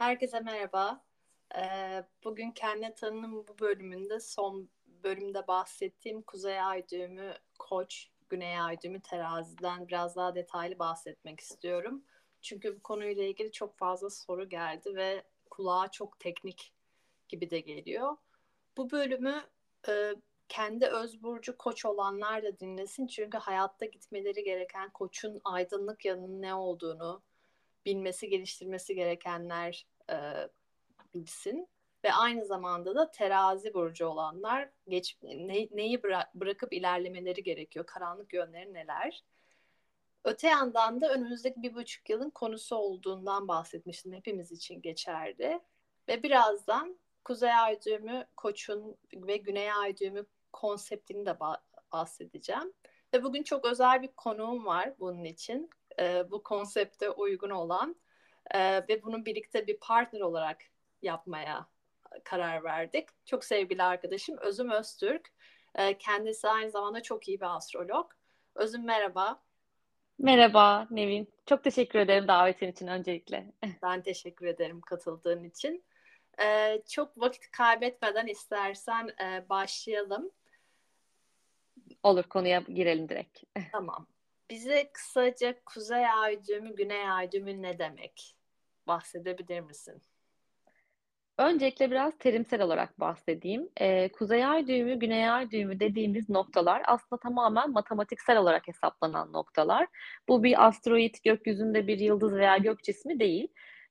Herkese merhaba. Ee, bugün kendi tanımım bu bölümünde son bölümde bahsettiğim Kuzey Ay düğümü Koç, Güney Ay düğümü Terazi'den biraz daha detaylı bahsetmek istiyorum. Çünkü bu konuyla ilgili çok fazla soru geldi ve kulağa çok teknik gibi de geliyor. Bu bölümü e, kendi öz burcu koç olanlar da dinlesin. Çünkü hayatta gitmeleri gereken koçun aydınlık yanının ne olduğunu, bilmesi, geliştirmesi gerekenler e, bilsin. Ve aynı zamanda da terazi burcu olanlar geç, ne, neyi bıra- bırakıp ilerlemeleri gerekiyor, karanlık yönleri neler. Öte yandan da önümüzdeki bir buçuk yılın konusu olduğundan bahsetmiştim. Hepimiz için geçerli. Ve birazdan Kuzey Ay düğümü Koç'un ve Güney Ay düğümü konseptini de bahsedeceğim. Ve bugün çok özel bir konuğum var bunun için. Ee, bu konsepte uygun olan ee, ve bunu birlikte bir partner olarak yapmaya karar verdik. Çok sevgili arkadaşım Özüm Öztürk. Ee, kendisi aynı zamanda çok iyi bir astrolog. Özüm merhaba. Merhaba Nevin. Çok teşekkür ederim davetin için öncelikle. Ben teşekkür ederim katıldığın için. Ee, çok vakit kaybetmeden istersen e, başlayalım. Olur konuya girelim direkt. Tamam. Bize kısaca Kuzey Ay düğümü, Güney Ay düğümü ne demek? Bahsedebilir misin? Öncelikle biraz terimsel olarak bahsedeyim. Ee, Kuzey Ay düğümü, Güney Ay düğümü dediğimiz noktalar aslında tamamen matematiksel olarak hesaplanan noktalar. Bu bir asteroid, gökyüzünde bir yıldız veya gök cismi değil.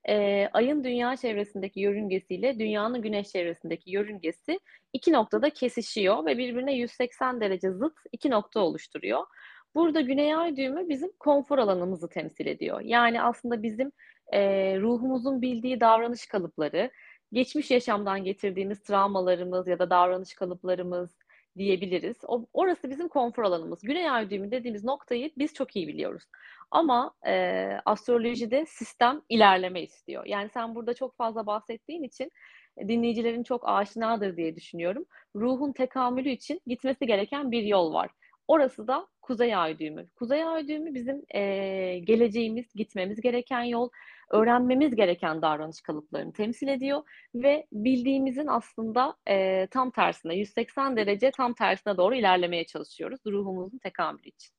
Ee, ayın dünya çevresindeki yörüngesiyle dünyanın güneş çevresindeki yörüngesi iki noktada kesişiyor ve birbirine 180 derece zıt iki nokta oluşturuyor. Burada Güney Ay düğümü bizim konfor alanımızı temsil ediyor. Yani aslında bizim e, ruhumuzun bildiği davranış kalıpları, geçmiş yaşamdan getirdiğimiz travmalarımız ya da davranış kalıplarımız diyebiliriz. O, orası bizim konfor alanımız. Güney ay düğümü dediğimiz noktayı biz çok iyi biliyoruz. Ama e, astrolojide sistem ilerleme istiyor. Yani sen burada çok fazla bahsettiğin için dinleyicilerin çok aşinadır diye düşünüyorum. Ruhun tekamülü için gitmesi gereken bir yol var. Orası da Kuzey Ay düğümü. Kuzey Ay düğümü bizim e, geleceğimiz, gitmemiz gereken yol, öğrenmemiz gereken davranış kalıplarını temsil ediyor ve bildiğimizin aslında e, tam tersine, 180 derece tam tersine doğru ilerlemeye çalışıyoruz ruhumuzun tekamülü için.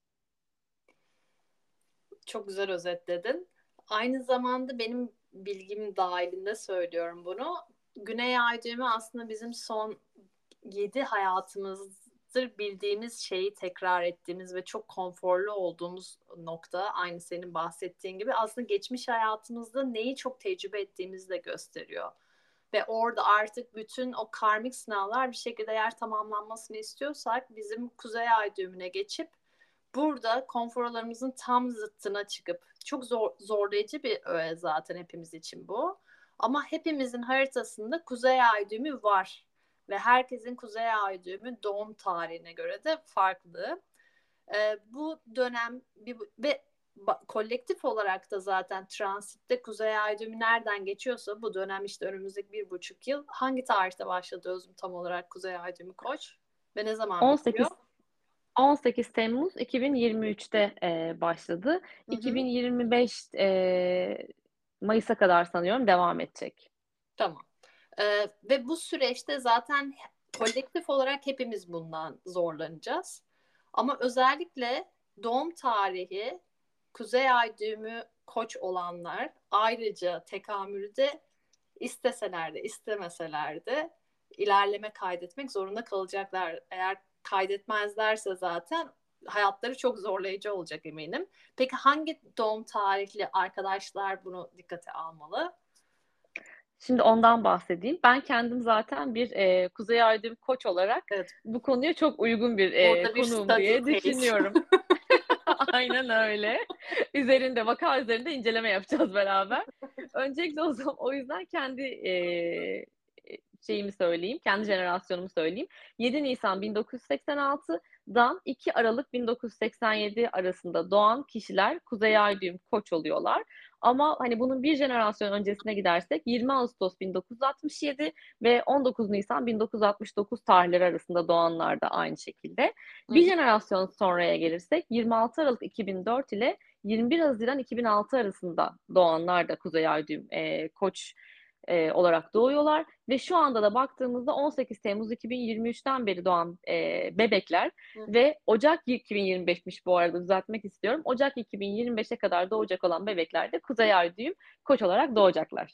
Çok güzel özetledin. Aynı zamanda benim bilgim dahilinde söylüyorum bunu. Güney Ay düğümü aslında bizim son 7 hayatımız yıllardır bildiğimiz şeyi tekrar ettiğimiz ve çok konforlu olduğumuz nokta aynı senin bahsettiğin gibi aslında geçmiş hayatımızda neyi çok tecrübe ettiğimizi de gösteriyor. Ve orada artık bütün o karmik sınavlar bir şekilde eğer tamamlanmasını istiyorsak bizim kuzey ay düğümüne geçip burada konforlarımızın tam zıttına çıkıp çok zor, zorlayıcı bir öğe zaten hepimiz için bu. Ama hepimizin haritasında kuzey ay düğümü var ve herkesin kuzey ay düğümü doğum tarihine göre de farklı. E, bu dönem bir, ve kolektif olarak da zaten transitte kuzey ay düğümü nereden geçiyorsa bu dönem işte önümüzdeki bir buçuk yıl hangi tarihte başladı özüm tam olarak kuzey ay düğümü koç ve ne zaman 18 bitiyor? 18 Temmuz 2023'te e, başladı. Hı hı. 2025 e, Mayıs'a kadar sanıyorum devam edecek. Tamam. Ee, ve bu süreçte zaten kolektif olarak hepimiz bundan zorlanacağız. Ama özellikle doğum tarihi Kuzey Ay düğümü koç olanlar ayrıca tekamülde isteseler de istemeseler de ilerleme kaydetmek zorunda kalacaklar. Eğer kaydetmezlerse zaten hayatları çok zorlayıcı olacak eminim. Peki hangi doğum tarihli arkadaşlar bunu dikkate almalı? Şimdi ondan bahsedeyim. Ben kendim zaten bir e, Kuzey Aydın koç olarak evet. bu konuya çok uygun bir, e, bir konuğum diye düşünüyorum. Aynen öyle. Üzerinde, vaka üzerinde inceleme yapacağız beraber. Öncelikle o, zaman, o yüzden kendi e, şeyimi söyleyeyim, kendi jenerasyonumu söyleyeyim. 7 Nisan 1986'dan 2 Aralık 1987 arasında doğan kişiler Kuzey Ay düğüm koç oluyorlar. Ama hani bunun bir jenerasyon öncesine gidersek 20 Ağustos 1967 ve 19 Nisan 1969 tarihleri arasında doğanlar da aynı şekilde. Hı. Bir jenerasyon sonraya gelirsek 26 Aralık 2004 ile 21 Haziran 2006 arasında doğanlar da Kuzey Ay düğüm e, koç e, olarak doğuyorlar ve şu anda da baktığımızda 18 Temmuz 2023'ten beri doğan e, bebekler Hı. ve Ocak 2025'miş bu arada düzeltmek istiyorum. Ocak 2025'e kadar doğacak olan bebekler de Kuzey Ay düğüm koç olarak doğacaklar.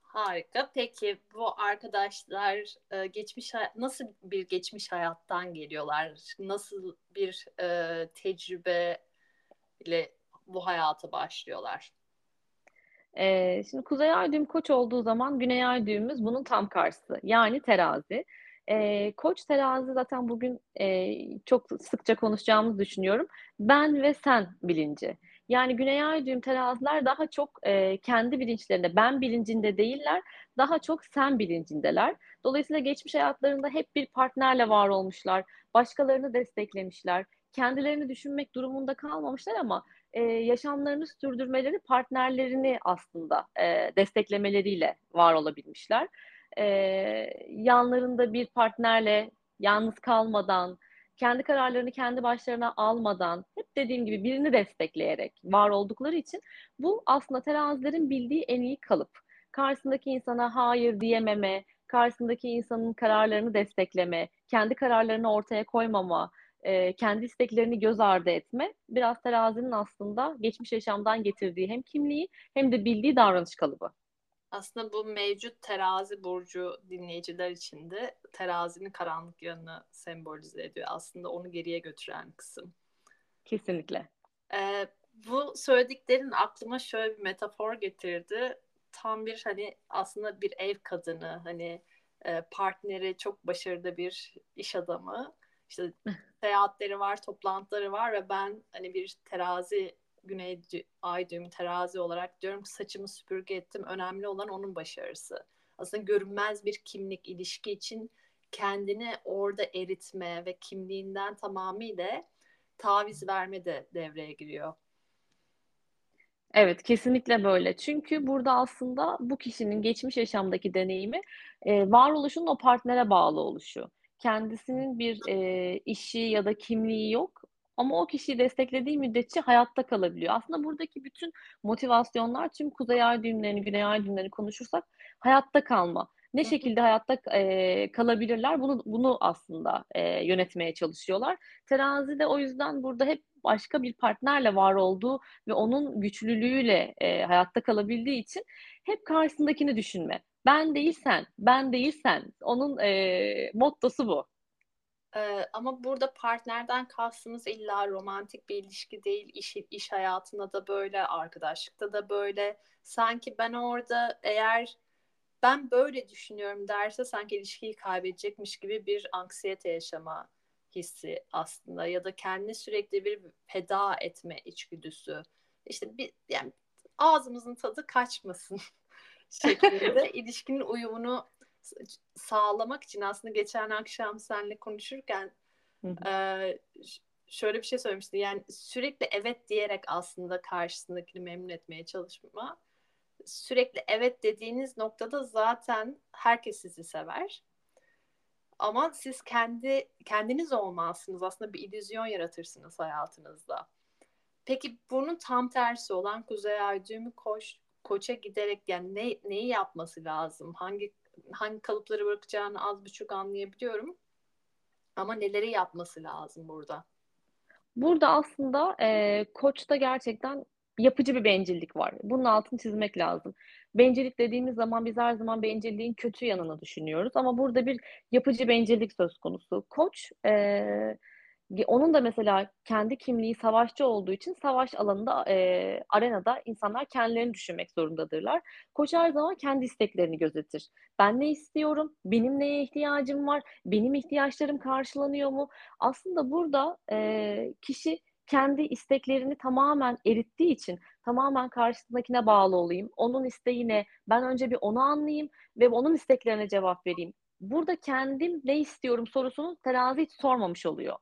Harika. Peki bu arkadaşlar e, geçmiş nasıl bir geçmiş hayattan geliyorlar? Nasıl bir e, tecrübe ile bu hayata başlıyorlar? Ee, şimdi Kuzey Ay düğüm koç olduğu zaman Güney Ay düğümümüz bunun tam karşısı. Yani terazi. Ee, koç terazi zaten bugün e, çok sıkça konuşacağımız düşünüyorum. Ben ve sen bilinci. Yani Güney Ay düğüm teraziler daha çok e, kendi bilinçlerinde, ben bilincinde değiller, daha çok sen bilincindeler. Dolayısıyla geçmiş hayatlarında hep bir partnerle var olmuşlar, başkalarını desteklemişler, kendilerini düşünmek durumunda kalmamışlar ama e, yaşamlarını sürdürmeleri partnerlerini aslında e, desteklemeleriyle var olabilmişler. E, yanlarında bir partnerle yalnız kalmadan, kendi kararlarını kendi başlarına almadan, hep dediğim gibi birini destekleyerek var oldukları için bu aslında terazilerin bildiği en iyi kalıp. Karşısındaki insana hayır diyememe, karşısındaki insanın kararlarını destekleme, kendi kararlarını ortaya koymama, e, kendi isteklerini göz ardı etme biraz terazinin aslında geçmiş yaşamdan getirdiği hem kimliği hem de bildiği davranış kalıbı. Aslında bu mevcut terazi burcu dinleyiciler için de terazinin karanlık yanını sembolize ediyor. Aslında onu geriye götüren kısım. Kesinlikle. Ee, bu söylediklerin aklıma şöyle bir metafor getirdi. Tam bir hani aslında bir ev kadını hani e, partneri çok başarılı bir iş adamı. İşte seyahatleri var, toplantıları var ve ben hani bir terazi güney ay düğümü terazi olarak diyorum saçımı süpürge ettim. Önemli olan onun başarısı. Aslında görünmez bir kimlik ilişki için kendini orada eritme ve kimliğinden tamamıyla taviz verme de devreye giriyor. Evet, kesinlikle böyle. Çünkü burada aslında bu kişinin geçmiş yaşamdaki deneyimi e, varoluşun o partnere bağlı oluşu. Kendisinin bir e, işi ya da kimliği yok ama o kişiyi desteklediği müddetçe hayatta kalabiliyor. Aslında buradaki bütün motivasyonlar tüm kuzey ay düğümlerini, güney ay düğümlerini konuşursak hayatta kalma. Ne şekilde hayatta e, kalabilirler bunu bunu aslında e, yönetmeye çalışıyorlar. Terazi de o yüzden burada hep başka bir partnerle var olduğu ve onun güçlülüğüyle e, hayatta kalabildiği için hep karşısındakini düşünme. Ben değilsen, ben değilsen. Onun e, mottosu bu. Ee, ama burada partnerden kastımız illa romantik bir ilişki değil. İş, iş hayatında da böyle, arkadaşlıkta da böyle. Sanki ben orada eğer ben böyle düşünüyorum derse sanki ilişkiyi kaybedecekmiş gibi bir anksiyete yaşama hissi aslında ya da kendi sürekli bir feda etme içgüdüsü. İşte bir yani ağzımızın tadı kaçmasın şeklinde ilişkinin uyumunu sağlamak için aslında geçen akşam seninle konuşurken e, şöyle bir şey söylemişti. Yani sürekli evet diyerek aslında karşısındakini memnun etmeye çalışma. Sürekli evet dediğiniz noktada zaten herkes sizi sever. Ama siz kendi kendiniz olmazsınız. Aslında bir illüzyon yaratırsınız hayatınızda. Peki bunun tam tersi olan Kuzey Ay düğümü koç, koça giderek yani ne, neyi yapması lazım? Hangi hangi kalıpları bırakacağını az buçuk anlayabiliyorum. Ama neleri yapması lazım burada? Burada aslında e, koçta gerçekten yapıcı bir bencillik var. Bunun altını çizmek lazım. Bencillik dediğimiz zaman biz her zaman bencilliğin kötü yanını düşünüyoruz. Ama burada bir yapıcı bencillik söz konusu. Koç e, onun da mesela kendi kimliği savaşçı olduğu için savaş alanında, e, arenada insanlar kendilerini düşünmek zorundadırlar. Koç her zaman kendi isteklerini gözetir. Ben ne istiyorum? Benim neye ihtiyacım var? Benim ihtiyaçlarım karşılanıyor mu? Aslında burada e, kişi kendi isteklerini tamamen erittiği için tamamen karşısındakine bağlı olayım. Onun isteğine ben önce bir onu anlayayım ve onun isteklerine cevap vereyim. Burada kendim ne istiyorum sorusunu terazi hiç sormamış oluyor.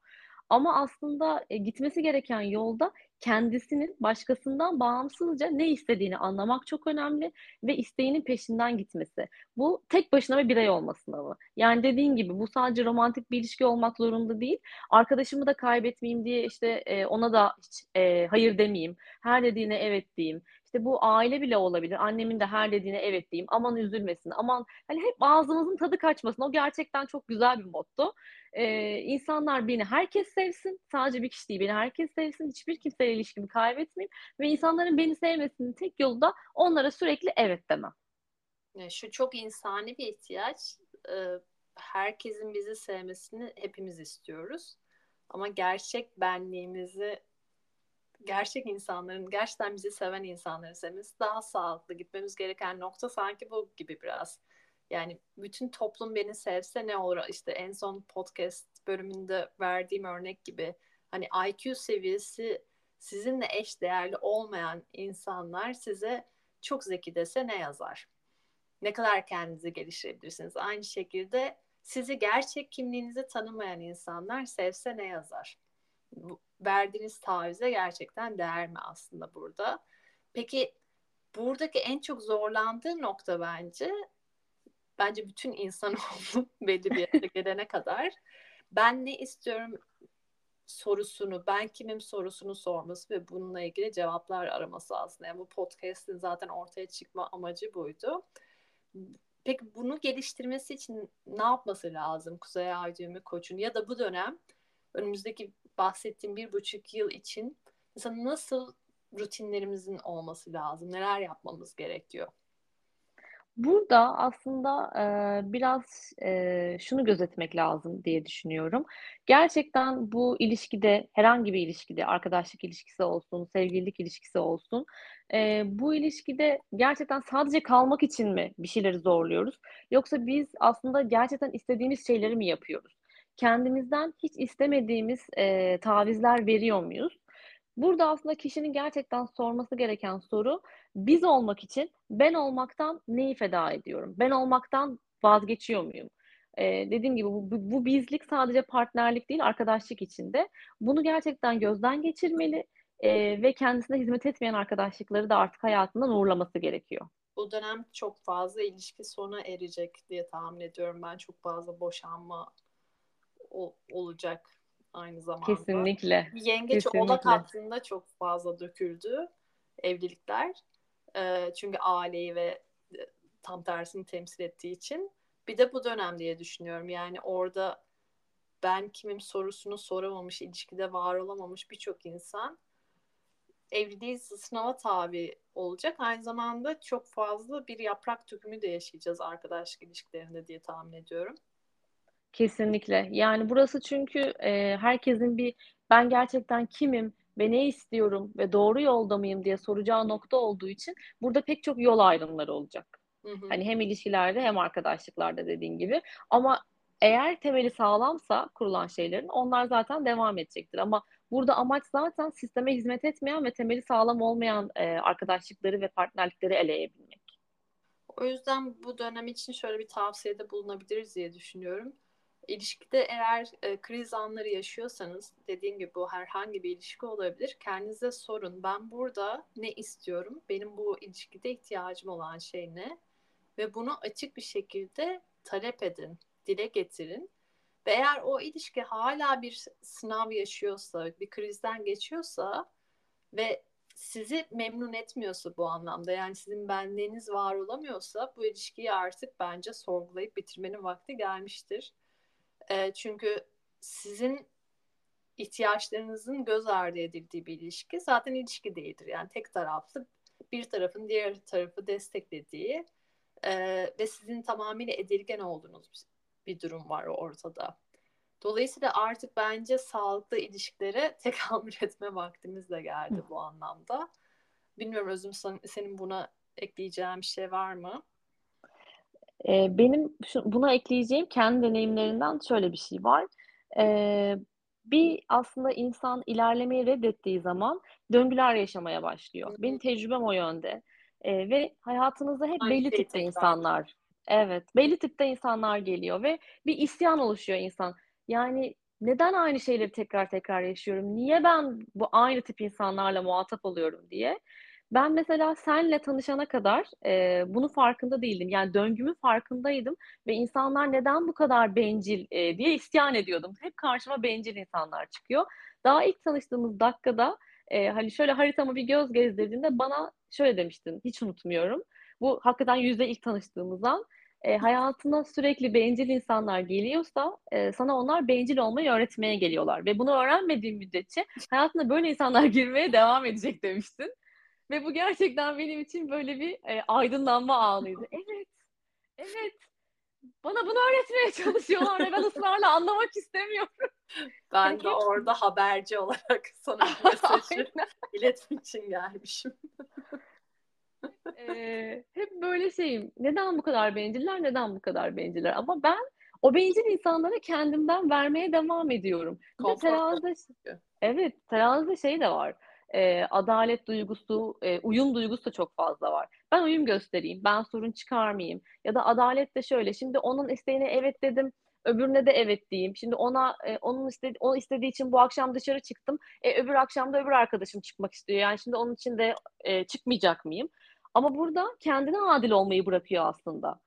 Ama aslında e, gitmesi gereken yolda kendisinin başkasından bağımsızca ne istediğini anlamak çok önemli ve isteğinin peşinden gitmesi. Bu tek başına bir birey olma sınavı. Yani dediğin gibi bu sadece romantik bir ilişki olmak zorunda değil. Arkadaşımı da kaybetmeyeyim diye işte e, ona da hiç e, hayır demeyeyim. Her dediğine evet diyeyim. İşte bu aile bile olabilir. Annemin de her dediğine evet diyeyim. Aman üzülmesin. Aman hani hep ağzımızın tadı kaçmasın. O gerçekten çok güzel bir motto. Ee, insanlar beni herkes sevsin. Sadece bir kişi değil beni herkes sevsin. Hiçbir kimseyle ilişkimi kaybetmeyeyim. Ve insanların beni sevmesinin tek yolu da onlara sürekli evet demem. Şu çok insani bir ihtiyaç. Ee, herkesin bizi sevmesini hepimiz istiyoruz. Ama gerçek benliğimizi gerçek insanların, gerçekten bizi seven insanların sevmesi daha sağlıklı. Gitmemiz gereken nokta sanki bu gibi biraz. Yani bütün toplum beni sevse ne olur? İşte en son podcast bölümünde verdiğim örnek gibi hani IQ seviyesi sizinle eş değerli olmayan insanlar size çok zeki dese ne yazar? Ne kadar kendinizi geliştirebilirsiniz? Aynı şekilde sizi gerçek kimliğinizi tanımayan insanlar sevse ne yazar? Verdiğiniz tavize gerçekten değer mi aslında burada? Peki buradaki en çok zorlandığı nokta bence bence bütün insanoğlu belli bir yere gelene kadar ben ne istiyorum sorusunu, ben kimim sorusunu sorması ve bununla ilgili cevaplar araması aslında. Yani bu podcast'in zaten ortaya çıkma amacı buydu. Peki bunu geliştirmesi için ne yapması lazım Kuzey Ay düğümü koçun ya da bu dönem önümüzdeki bahsettiğim bir buçuk yıl için mesela nasıl rutinlerimizin olması lazım? Neler yapmamız gerekiyor? Burada aslında e, biraz e, şunu gözetmek lazım diye düşünüyorum. Gerçekten bu ilişkide, herhangi bir ilişkide, arkadaşlık ilişkisi olsun, sevgililik ilişkisi olsun, e, bu ilişkide gerçekten sadece kalmak için mi bir şeyleri zorluyoruz? Yoksa biz aslında gerçekten istediğimiz şeyleri mi yapıyoruz? Kendimizden hiç istemediğimiz e, tavizler veriyor muyuz? Burada aslında kişinin gerçekten sorması gereken soru biz olmak için ben olmaktan neyi feda ediyorum? Ben olmaktan vazgeçiyor muyum? Ee, dediğim gibi bu, bu, bizlik sadece partnerlik değil arkadaşlık içinde. Bunu gerçekten gözden geçirmeli e, ve kendisine hizmet etmeyen arkadaşlıkları da artık hayatından uğurlaması gerekiyor. Bu dönem çok fazla ilişki sona erecek diye tahmin ediyorum. Ben çok fazla boşanma o, olacak aynı zamanda. Kesinlikle. Yengeç Kesinlikle. oğlak hattında çok fazla döküldü evlilikler. E, çünkü aileyi ve e, tam tersini temsil ettiği için. Bir de bu dönem diye düşünüyorum. Yani orada ben kimim sorusunu soramamış, ilişkide var olamamış birçok insan evliliği sınava tabi olacak. Aynı zamanda çok fazla bir yaprak dökümü de yaşayacağız arkadaşlık ilişkilerinde diye tahmin ediyorum. Kesinlikle. Yani burası çünkü e, herkesin bir ben gerçekten kimim ve ne istiyorum ve doğru yolda mıyım diye soracağı nokta olduğu için burada pek çok yol ayrımları olacak. Hı hı. Hani hem ilişkilerde hem arkadaşlıklarda dediğin gibi. Ama eğer temeli sağlamsa kurulan şeylerin onlar zaten devam edecektir. Ama burada amaç zaten sisteme hizmet etmeyen ve temeli sağlam olmayan e, arkadaşlıkları ve partnerlikleri eleyebilmek. O yüzden bu dönem için şöyle bir tavsiyede bulunabiliriz diye düşünüyorum. İlişkide eğer e, kriz anları yaşıyorsanız dediğim gibi bu herhangi bir ilişki olabilir. Kendinize sorun ben burada ne istiyorum? Benim bu ilişkide ihtiyacım olan şey ne? Ve bunu açık bir şekilde talep edin, dile getirin. Ve eğer o ilişki hala bir sınav yaşıyorsa, bir krizden geçiyorsa ve sizi memnun etmiyorsa bu anlamda yani sizin benliğiniz var olamıyorsa bu ilişkiyi artık bence sorgulayıp bitirmenin vakti gelmiştir. E, çünkü sizin ihtiyaçlarınızın göz ardı edildiği bir ilişki zaten ilişki değildir. Yani tek taraflı bir tarafın diğer tarafı desteklediği e, ve sizin tamamıyla edilgen olduğunuz bir durum var ortada. Dolayısıyla artık bence sağlıklı ilişkilere tekamül etme vaktimiz de geldi bu anlamda. Bilmiyorum Özüm senin buna ekleyeceğin bir şey var mı? E, benim şu, buna ekleyeceğim kendi deneyimlerinden şöyle bir şey var. E, bir aslında insan ilerlemeyi reddettiği zaman döngüler yaşamaya başlıyor. Hı-hı. Benim tecrübem o yönde. E, ve hayatınızda hep Aynı belli şey tipte insanlar. Evet, belli tipte insanlar geliyor ve bir isyan oluşuyor insan. Yani neden aynı şeyleri tekrar tekrar yaşıyorum? Niye ben bu aynı tip insanlarla muhatap oluyorum diye. Ben mesela senle tanışana kadar e, bunun farkında değildim. Yani döngümün farkındaydım ve insanlar neden bu kadar bencil e, diye isyan ediyordum. Hep karşıma bencil insanlar çıkıyor. Daha ilk tanıştığımız dakikada e, hani şöyle haritama bir göz gezdirdiğinde bana şöyle demiştin, hiç unutmuyorum. Bu hakikaten yüzde ilk tanıştığımızdan e, hayatına sürekli bencil insanlar geliyorsa e, sana onlar bencil olmayı öğretmeye geliyorlar. Ve bunu öğrenmediğin müddetçe hayatına böyle insanlar girmeye devam edecek demiştin. Ve bu gerçekten benim için böyle bir e, aydınlanma anıydı. Evet, evet. Bana bunu öğretmeye çalışıyorlar ve ben ısrarla anlamak istemiyorum. Ben Çünkü... de orada haberci olarak sana mesajı iletmek için gelmişim. ee, hep böyle şeyim. Neden bu kadar benciller, neden bu kadar benciller? Ama ben o bencil insanlara kendimden vermeye devam ediyorum. Terazide, evet, terazide şey de var e, adalet duygusu, e, uyum duygusu da çok fazla var. Ben uyum göstereyim, ben sorun çıkarmayayım. Ya da adalet de şöyle, şimdi onun isteğine evet dedim, öbürüne de evet diyeyim. Şimdi ona e, onun istedi o istediği için bu akşam dışarı çıktım. E, öbür akşam da öbür arkadaşım çıkmak istiyor. Yani şimdi onun için de e, çıkmayacak mıyım? Ama burada kendine adil olmayı bırakıyor aslında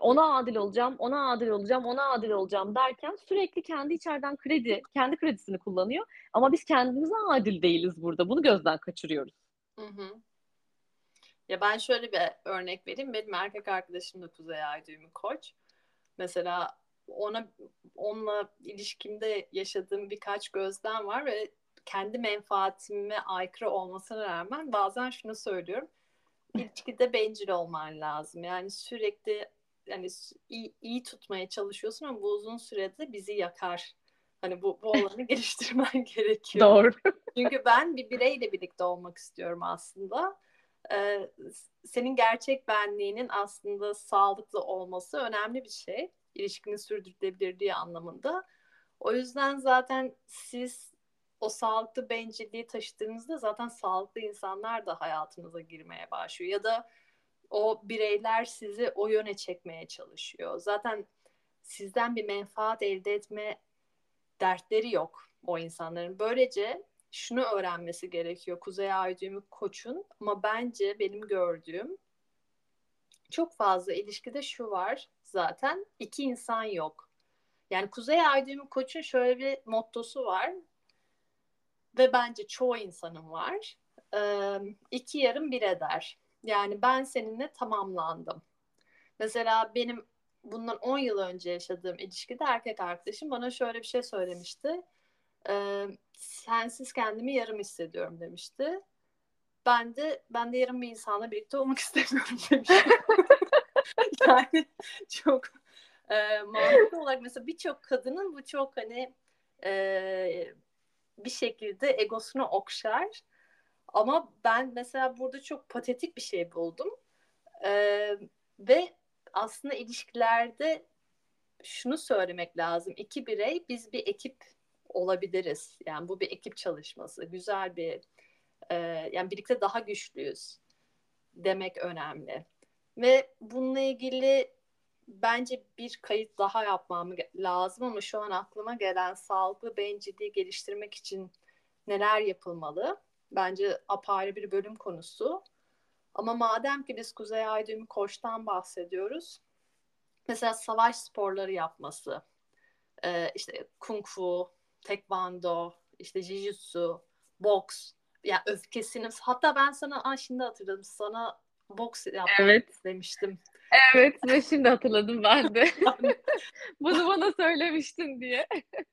ona adil olacağım, ona adil olacağım, ona adil olacağım derken sürekli kendi içeriden kredi, kendi kredisini kullanıyor. Ama biz kendimize adil değiliz burada. Bunu gözden kaçırıyoruz. Hı hı. Ya ben şöyle bir örnek vereyim. Benim erkek arkadaşım da Kuzey Ay düğümü koç. Mesela ona onunla ilişkimde yaşadığım birkaç gözlem var ve kendi menfaatime aykırı olmasına rağmen bazen şunu söylüyorum. İlişkide bencil olman lazım. Yani sürekli yani iyi, iyi tutmaya çalışıyorsun ama bu uzun sürede bizi yakar. Hani bu, bu olanı geliştirmen gerekiyor. Doğru. Çünkü ben bir bireyle birlikte olmak istiyorum aslında. Ee, senin gerçek benliğinin aslında sağlıklı olması önemli bir şey. İlişkinin sürdürülebilirliği anlamında. O yüzden zaten siz o sağlıklı bencilliği taşıdığınızda zaten sağlıklı insanlar da hayatınıza girmeye başlıyor. Ya da o bireyler sizi o yöne çekmeye çalışıyor. Zaten sizden bir menfaat elde etme dertleri yok o insanların. Böylece şunu öğrenmesi gerekiyor Kuzey Ay koçun ama bence benim gördüğüm çok fazla ilişkide şu var zaten iki insan yok. Yani Kuzey Ay koçun şöyle bir mottosu var ve bence çoğu insanın var. Ee, iki yarım bir eder. Yani ben seninle tamamlandım. Mesela benim bundan 10 yıl önce yaşadığım ilişkide erkek arkadaşım bana şöyle bir şey söylemişti. Ee, sensiz kendimi yarım hissediyorum demişti. Ben de ben de yarım bir insanla birlikte olmak istemiyorum demiştim. yani çok e, mantıklı olarak mesela birçok kadının bu çok hani e, bir şekilde egosunu okşar ama ben mesela burada çok patetik bir şey buldum. Ee, ve aslında ilişkilerde şunu söylemek lazım. İki birey biz bir ekip olabiliriz. Yani bu bir ekip çalışması. Güzel bir e, yani birlikte daha güçlüyüz demek önemli. Ve bununla ilgili bence bir kayıt daha yapmam lazım ama şu an aklıma gelen sağlıklı bencilliği geliştirmek için neler yapılmalı? Bence apayrı bir bölüm konusu. Ama madem ki biz Kuzey Ay düğümü koçtan bahsediyoruz. Mesela savaş sporları yapması. E, işte kung fu, tekvando, işte jiu-jitsu, boks. Yani öfkesini hatta ben sana aa, şimdi hatırladım sana boks yapmak evet. demiştim. Evet ve şimdi hatırladım ben de. Bunu bana söylemiştin diye.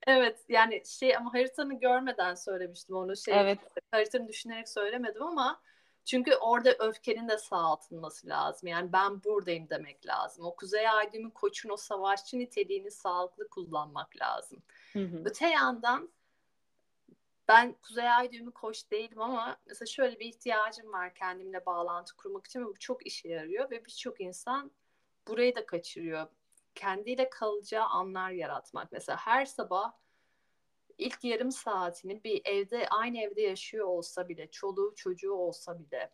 evet yani şey ama haritanı görmeden söylemiştim onu. Şey, evet. Haritanı düşünerek söylemedim ama çünkü orada öfkenin de sağaltılması lazım. Yani ben buradayım demek lazım. O Kuzey Ay düğümü koçun o savaşçı niteliğini sağlıklı kullanmak lazım. Hı hı. Öte yandan ben Kuzey Ay düğümü koç değilim ama mesela şöyle bir ihtiyacım var kendimle bağlantı kurmak için ve bu çok işe yarıyor ve birçok insan burayı da kaçırıyor. Kendiyle kalacağı anlar yaratmak. Mesela her sabah ilk yarım saatini bir evde aynı evde yaşıyor olsa bile, çoluğu çocuğu olsa bile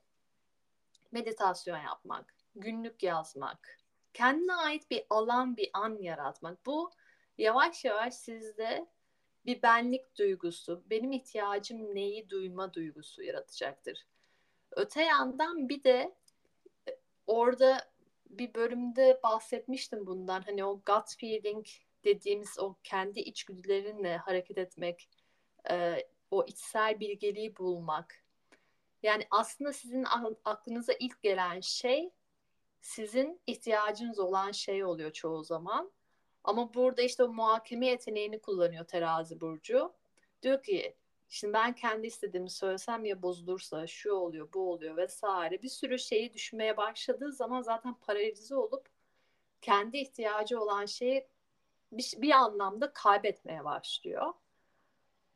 meditasyon yapmak, günlük yazmak, kendine ait bir alan, bir an yaratmak. Bu yavaş yavaş sizde bir benlik duygusu, benim ihtiyacım neyi duyma duygusu yaratacaktır. Öte yandan bir de e, orada bir bölümde bahsetmiştim bundan. Hani o gut feeling dediğimiz o kendi içgüdülerinle hareket etmek, e, o içsel bilgeliği bulmak. Yani aslında sizin aklınıza ilk gelen şey sizin ihtiyacınız olan şey oluyor çoğu zaman. Ama burada işte o muhakeme yeteneğini kullanıyor terazi burcu. Diyor ki şimdi ben kendi istediğimi söylesem ya bozulursa şu oluyor bu oluyor vesaire bir sürü şeyi düşünmeye başladığı zaman zaten paralize olup kendi ihtiyacı olan şeyi bir, bir anlamda kaybetmeye başlıyor.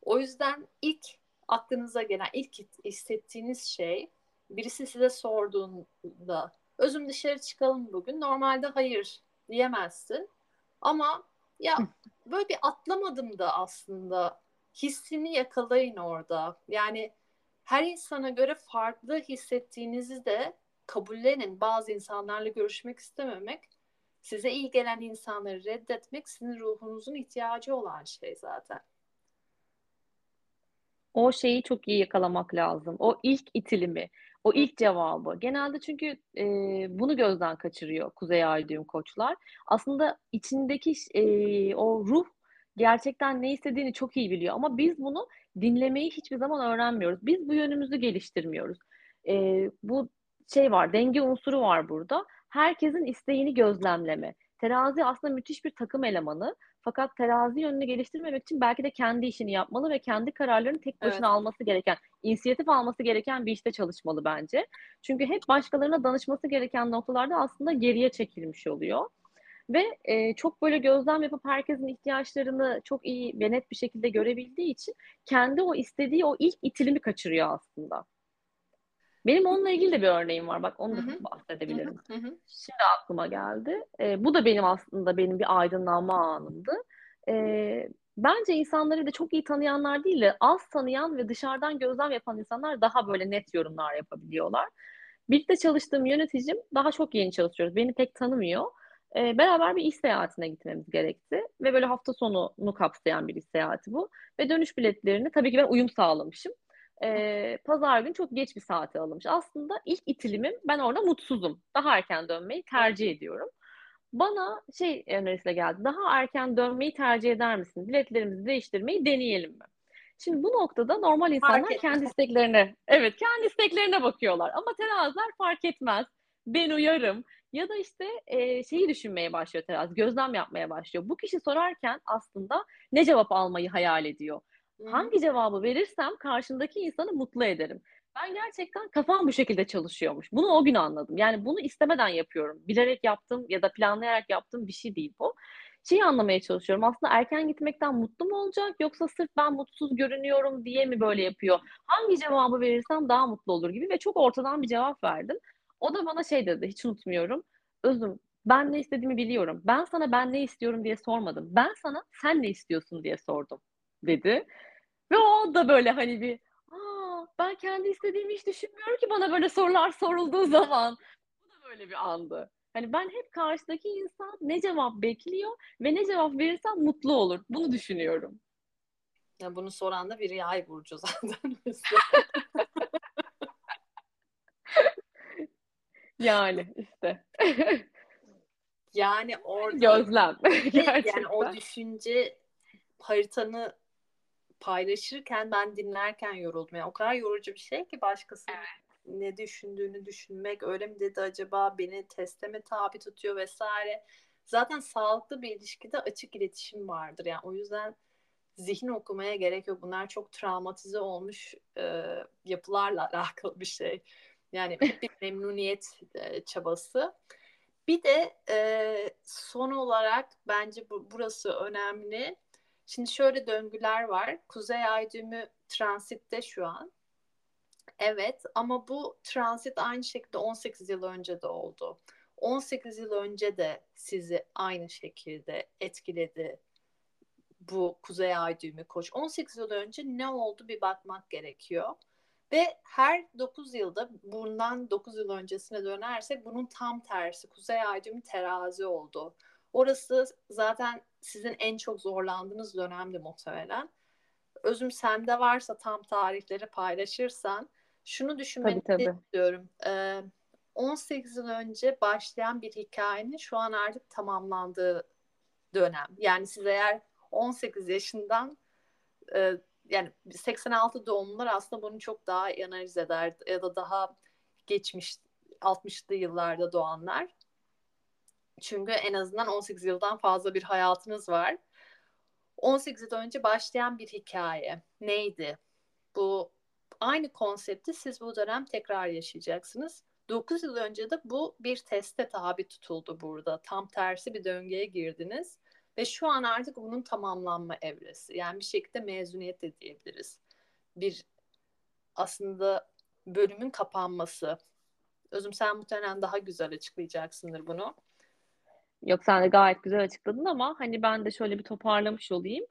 O yüzden ilk aklınıza gelen, ilk hissettiğiniz şey birisi size sorduğunda özüm dışarı çıkalım bugün. Normalde hayır diyemezsin. Ama ya böyle bir atlamadım da aslında hissini yakalayın orada. Yani her insana göre farklı hissettiğinizi de kabullenin. Bazı insanlarla görüşmek istememek, size iyi gelen insanları reddetmek sizin ruhunuzun ihtiyacı olan şey zaten. O şeyi çok iyi yakalamak lazım. O ilk itilimi, o ilk cevabı. Genelde çünkü e, bunu gözden kaçırıyor Kuzey Ay düğüm koçlar. Aslında içindeki e, o ruh gerçekten ne istediğini çok iyi biliyor. Ama biz bunu dinlemeyi hiçbir zaman öğrenmiyoruz. Biz bu yönümüzü geliştirmiyoruz. E, bu şey var, denge unsuru var burada. Herkesin isteğini gözlemleme. Terazi aslında müthiş bir takım elemanı. Fakat terazi yönünü geliştirmemek için belki de kendi işini yapmalı ve kendi kararlarını tek başına evet. alması gereken, inisiyatif alması gereken bir işte çalışmalı bence. Çünkü hep başkalarına danışması gereken noktalarda aslında geriye çekilmiş oluyor. Ve e, çok böyle gözlem yapıp herkesin ihtiyaçlarını çok iyi ve net bir şekilde görebildiği için kendi o istediği o ilk itilimi kaçırıyor aslında. Benim onunla ilgili de bir örneğim var. Bak onu da Hı-hı. bahsedebilirim. Hı-hı. Şimdi aklıma geldi. E, bu da benim aslında benim bir aydınlanma anımdı. E, bence insanları da çok iyi tanıyanlar değil de az tanıyan ve dışarıdan gözlem yapan insanlar daha böyle net yorumlar yapabiliyorlar. Birlikte çalıştığım yöneticim daha çok yeni çalışıyoruz. Beni pek tanımıyor. E, beraber bir iş seyahatine gitmemiz gerekti. Ve böyle hafta sonunu kapsayan bir iş seyahati bu. Ve dönüş biletlerini tabii ki ben uyum sağlamışım e, pazar günü çok geç bir saate alınmış. Aslında ilk itilimim ben orada mutsuzum. Daha erken dönmeyi tercih ediyorum. Bana şey önerisiyle geldi. Daha erken dönmeyi tercih eder misin? Biletlerimizi değiştirmeyi deneyelim mi? Şimdi bu noktada normal insanlar kendi isteklerine, evet kendi isteklerine bakıyorlar. Ama teraziler fark etmez. Ben uyarım. Ya da işte e, şeyi düşünmeye başlıyor terazi, gözlem yapmaya başlıyor. Bu kişi sorarken aslında ne cevap almayı hayal ediyor? Hangi cevabı verirsem karşımdaki insanı mutlu ederim. Ben gerçekten kafam bu şekilde çalışıyormuş. Bunu o gün anladım. Yani bunu istemeden yapıyorum. Bilerek yaptım ya da planlayarak yaptığım bir şey değil bu. Şeyi anlamaya çalışıyorum. Aslında erken gitmekten mutlu mu olacak yoksa sırf ben mutsuz görünüyorum diye mi böyle yapıyor? Hangi cevabı verirsem daha mutlu olur gibi ve çok ortadan bir cevap verdim. O da bana şey dedi, hiç unutmuyorum. Özüm, ben ne istediğimi biliyorum. Ben sana ben ne istiyorum diye sormadım. Ben sana sen ne istiyorsun diye sordum dedi. Ve o da böyle hani bir Aa, ben kendi istediğimi hiç düşünmüyorum ki bana böyle sorular sorulduğu zaman. Bu da böyle bir andı. Hani ben hep karşıdaki insan ne cevap bekliyor ve ne cevap verirsem mutlu olur. Bunu düşünüyorum. Ya bunu soran da bir yay burcu zaten. yani işte. yani orada gözlem. yani o düşünce haritanı paylaşırken ben dinlerken yoruldum. Yani o kadar yorucu bir şey ki başkasının evet. ne düşündüğünü düşünmek öyle mi dedi acaba beni teste mi tabi tutuyor vesaire. Zaten sağlıklı bir ilişkide açık iletişim vardır. Yani o yüzden zihin okumaya gerek yok. Bunlar çok travmatize olmuş e, yapılarla alakalı bir şey. Yani bir memnuniyet e, çabası. Bir de e, son olarak bence bu, burası önemli. Şimdi şöyle döngüler var. Kuzey ay düğümü transitte şu an. Evet ama bu transit aynı şekilde 18 yıl önce de oldu. 18 yıl önce de sizi aynı şekilde etkiledi bu Kuzey Ay düğümü koç. 18 yıl önce ne oldu bir bakmak gerekiyor. Ve her 9 yılda bundan 9 yıl öncesine dönersek bunun tam tersi Kuzey Ay düğümü terazi oldu. Orası zaten sizin en çok zorlandığınız dönemdi muhtemelen. Özüm sende varsa tam tarihleri paylaşırsan şunu düşünmeni tabii, tabii. istiyorum. Ee, 18 yıl önce başlayan bir hikayenin şu an artık tamamlandığı dönem. Yani siz eğer 18 yaşından e, yani 86 doğumlular aslında bunu çok daha analiz eder ya da daha geçmiş 60'lı yıllarda doğanlar. Çünkü en azından 18 yıldan fazla bir hayatınız var. 18 yıl önce başlayan bir hikaye. Neydi? Bu aynı konsepti siz bu dönem tekrar yaşayacaksınız. 9 yıl önce de bu bir teste tabi tutuldu burada. Tam tersi bir döngüye girdiniz. Ve şu an artık bunun tamamlanma evresi. Yani bir şekilde mezuniyet de diyebiliriz. Bir aslında bölümün kapanması. Özüm sen muhtemelen daha güzel açıklayacaksındır bunu. Yok sen de gayet güzel açıkladın ama hani ben de şöyle bir toparlamış olayım.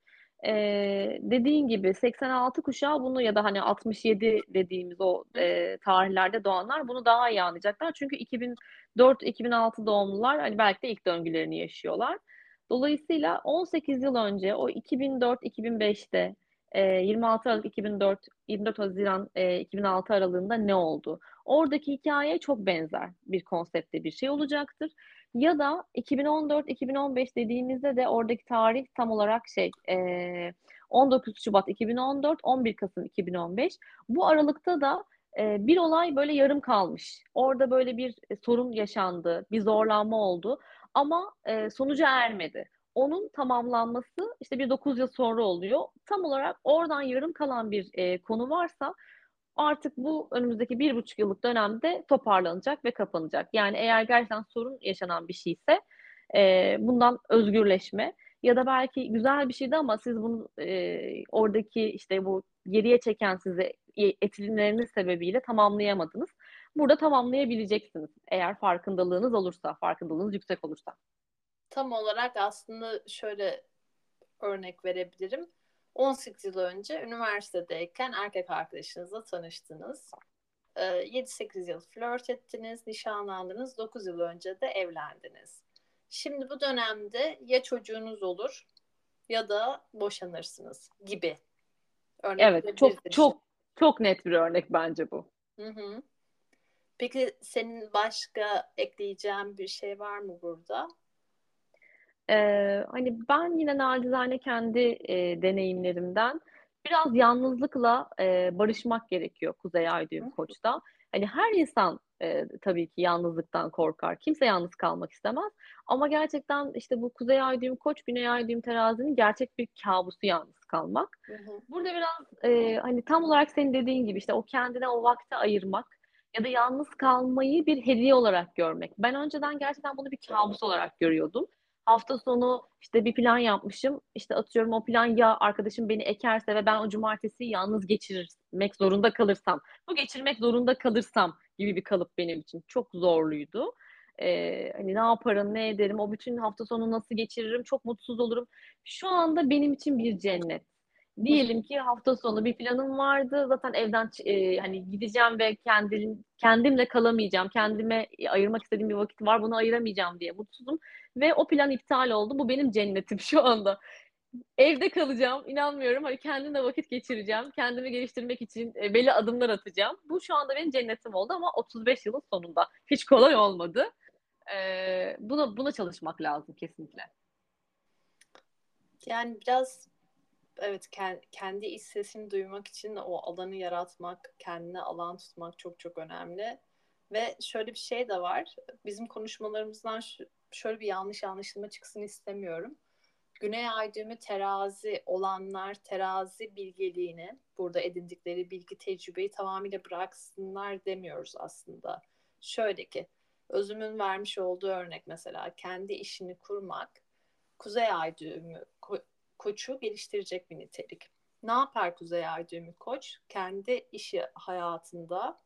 Ee, dediğin gibi 86 kuşağı bunu ya da hani 67 dediğimiz o e, tarihlerde doğanlar bunu daha iyi anlayacaklar. Çünkü 2004-2006 doğumlular hani belki de ilk döngülerini yaşıyorlar. Dolayısıyla 18 yıl önce o 2004-2005'te e, 26 Aralık 2004 24 Haziran e, 2006 aralığında ne oldu? Oradaki hikaye çok benzer bir konsepte bir şey olacaktır. Ya da 2014-2015 dediğimizde de oradaki tarih tam olarak şey e, 19 Şubat 2014, 11 Kasım 2015. Bu aralıkta da e, bir olay böyle yarım kalmış. Orada böyle bir e, sorun yaşandı, bir zorlanma oldu ama e, sonuca ermedi. Onun tamamlanması işte bir 9 yıl sonra oluyor. Tam olarak oradan yarım kalan bir e, konu varsa artık bu önümüzdeki bir buçuk yıllık dönemde toparlanacak ve kapanacak. Yani eğer gerçekten sorun yaşanan bir şeyse e, bundan özgürleşme ya da belki güzel bir şeydi ama siz bunu e, oradaki işte bu geriye çeken sizi etilimleriniz sebebiyle tamamlayamadınız. Burada tamamlayabileceksiniz eğer farkındalığınız olursa, farkındalığınız yüksek olursa. Tam olarak aslında şöyle örnek verebilirim 18 yıl önce üniversitedeyken erkek arkadaşınızla tanıştınız. 7-8 ee, yıl flört ettiniz, nişanlandınız, 9 yıl önce de evlendiniz. Şimdi bu dönemde ya çocuğunuz olur ya da boşanırsınız gibi. Örnek evet, çok çok çok net bir örnek bence bu. Hı hı. Peki senin başka ekleyeceğin bir şey var mı burada? Ee, hani ben yine nacizane kendi e, deneyimlerimden biraz yalnızlıkla e, barışmak gerekiyor Kuzey Ay düğüm koçta. Hani her insan e, tabii ki yalnızlıktan korkar. Kimse yalnız kalmak istemez. Ama gerçekten işte bu Kuzey Ay düğüm koç, Güney Ay düğüm terazinin gerçek bir kabusu yalnız kalmak. Hı hı. Burada biraz e, hani tam olarak senin dediğin gibi işte o kendine o vakti ayırmak ya da yalnız kalmayı bir hediye olarak görmek. Ben önceden gerçekten bunu bir kabus olarak görüyordum hafta sonu işte bir plan yapmışım. İşte atıyorum o plan ya arkadaşım beni ekerse ve ben o cumartesi yalnız geçirmek zorunda kalırsam, bu geçirmek zorunda kalırsam gibi bir kalıp benim için çok zorluydu. Ee, hani ne yaparım, ne ederim, o bütün hafta sonu nasıl geçiririm, çok mutsuz olurum. Şu anda benim için bir cennet. Diyelim ki hafta sonu bir planım vardı. Zaten evden e, hani gideceğim ve kendim kendimle kalamayacağım. Kendime ayırmak istediğim bir vakit var. Bunu ayıramayacağım diye mutsuzum ve o plan iptal oldu. Bu benim cennetim şu anda. Evde kalacağım. inanmıyorum. Hani kendimle vakit geçireceğim. Kendimi geliştirmek için e, belli adımlar atacağım. Bu şu anda benim cennetim oldu ama 35 yılın sonunda. Hiç kolay olmadı. Ee, buna buna çalışmak lazım kesinlikle. Yani biraz evet kendi iç sesini duymak için o alanı yaratmak, kendine alan tutmak çok çok önemli. Ve şöyle bir şey de var. Bizim konuşmalarımızdan şöyle bir yanlış anlaşılma çıksın istemiyorum. Güney ay düğümü terazi olanlar terazi bilgeliğini, burada edindikleri bilgi tecrübeyi tamamıyla bıraksınlar demiyoruz aslında. Şöyle ki, özümün vermiş olduğu örnek mesela kendi işini kurmak, kuzey ay düğümü koçu geliştirecek bir nitelik. Ne yapar kuzey ay düğümü koç? Kendi işi hayatında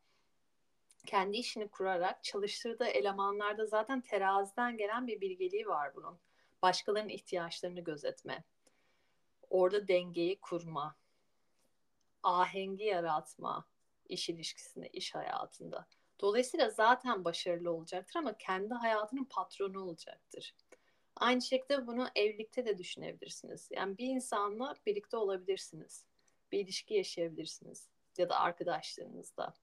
kendi işini kurarak çalıştırdığı elemanlarda zaten teraziden gelen bir bilgeliği var bunun. Başkalarının ihtiyaçlarını gözetme. Orada dengeyi kurma. Ahengi yaratma iş ilişkisinde, iş hayatında. Dolayısıyla zaten başarılı olacaktır ama kendi hayatının patronu olacaktır. Aynı şekilde bunu evlilikte de düşünebilirsiniz. Yani bir insanla birlikte olabilirsiniz. Bir ilişki yaşayabilirsiniz ya da arkadaşlarınızla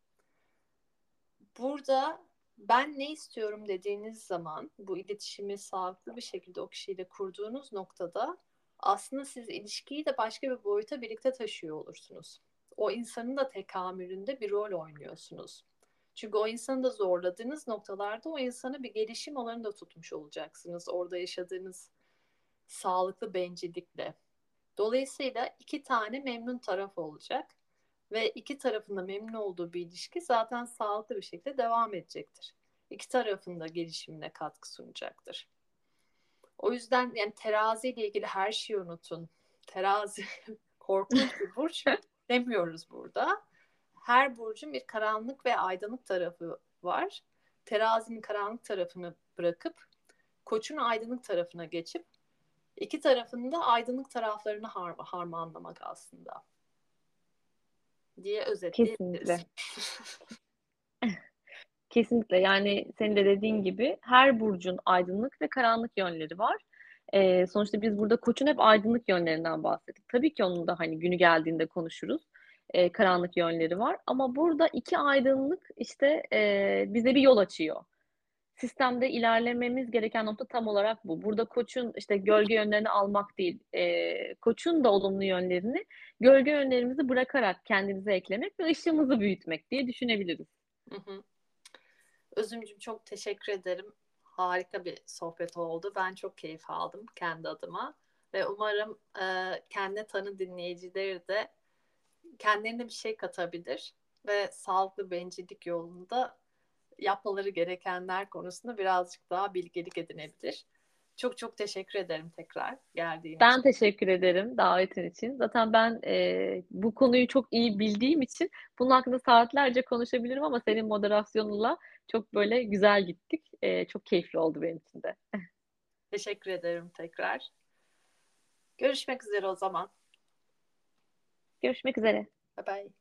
burada ben ne istiyorum dediğiniz zaman bu iletişimi sağlıklı bir şekilde o kişiyle kurduğunuz noktada aslında siz ilişkiyi de başka bir boyuta birlikte taşıyor olursunuz. O insanın da tekamülünde bir rol oynuyorsunuz. Çünkü o insanı da zorladığınız noktalarda o insanı bir gelişim alanında tutmuş olacaksınız. Orada yaşadığınız sağlıklı bencillikle. Dolayısıyla iki tane memnun taraf olacak ve iki tarafında memnun olduğu bir ilişki zaten sağlıklı bir şekilde devam edecektir. İki tarafın da gelişimine katkı sunacaktır. O yüzden yani terazi ile ilgili her şeyi unutun. Terazi korkunç bir burç demiyoruz burada. Her burcun bir karanlık ve aydınlık tarafı var. Terazinin karanlık tarafını bırakıp koçun aydınlık tarafına geçip iki tarafın da aydınlık taraflarını har harmanlamak aslında diye özetleyebiliriz. Kesinlikle. Kesinlikle yani senin de dediğin gibi her burcun aydınlık ve karanlık yönleri var. Ee, sonuçta biz burada koçun hep aydınlık yönlerinden bahsettik. Tabii ki onun da hani günü geldiğinde konuşuruz. Ee, karanlık yönleri var ama burada iki aydınlık işte e, bize bir yol açıyor. Sistemde ilerlememiz gereken nokta tam olarak bu. Burada koçun işte gölge yönlerini almak değil, e, koçun da olumlu yönlerini gölge yönlerimizi bırakarak kendimize eklemek ve ışığımızı büyütmek diye düşünebiliriz. Hı hı. Özümcüm çok teşekkür ederim. Harika bir sohbet oldu. Ben çok keyif aldım kendi adıma. Ve umarım e, kendi tanı dinleyicileri de kendilerine bir şey katabilir. Ve sağlıklı bencillik yolunda yapmaları gerekenler konusunda birazcık daha bilgelik edinebilir. Çok çok teşekkür ederim tekrar geldiğin ben için. Ben teşekkür ederim davetin için. Zaten ben e, bu konuyu çok iyi bildiğim için bunun hakkında saatlerce konuşabilirim ama senin moderasyonunla çok böyle güzel gittik. E, çok keyifli oldu benim için de. teşekkür ederim tekrar. Görüşmek üzere o zaman. Görüşmek üzere. Bye bye.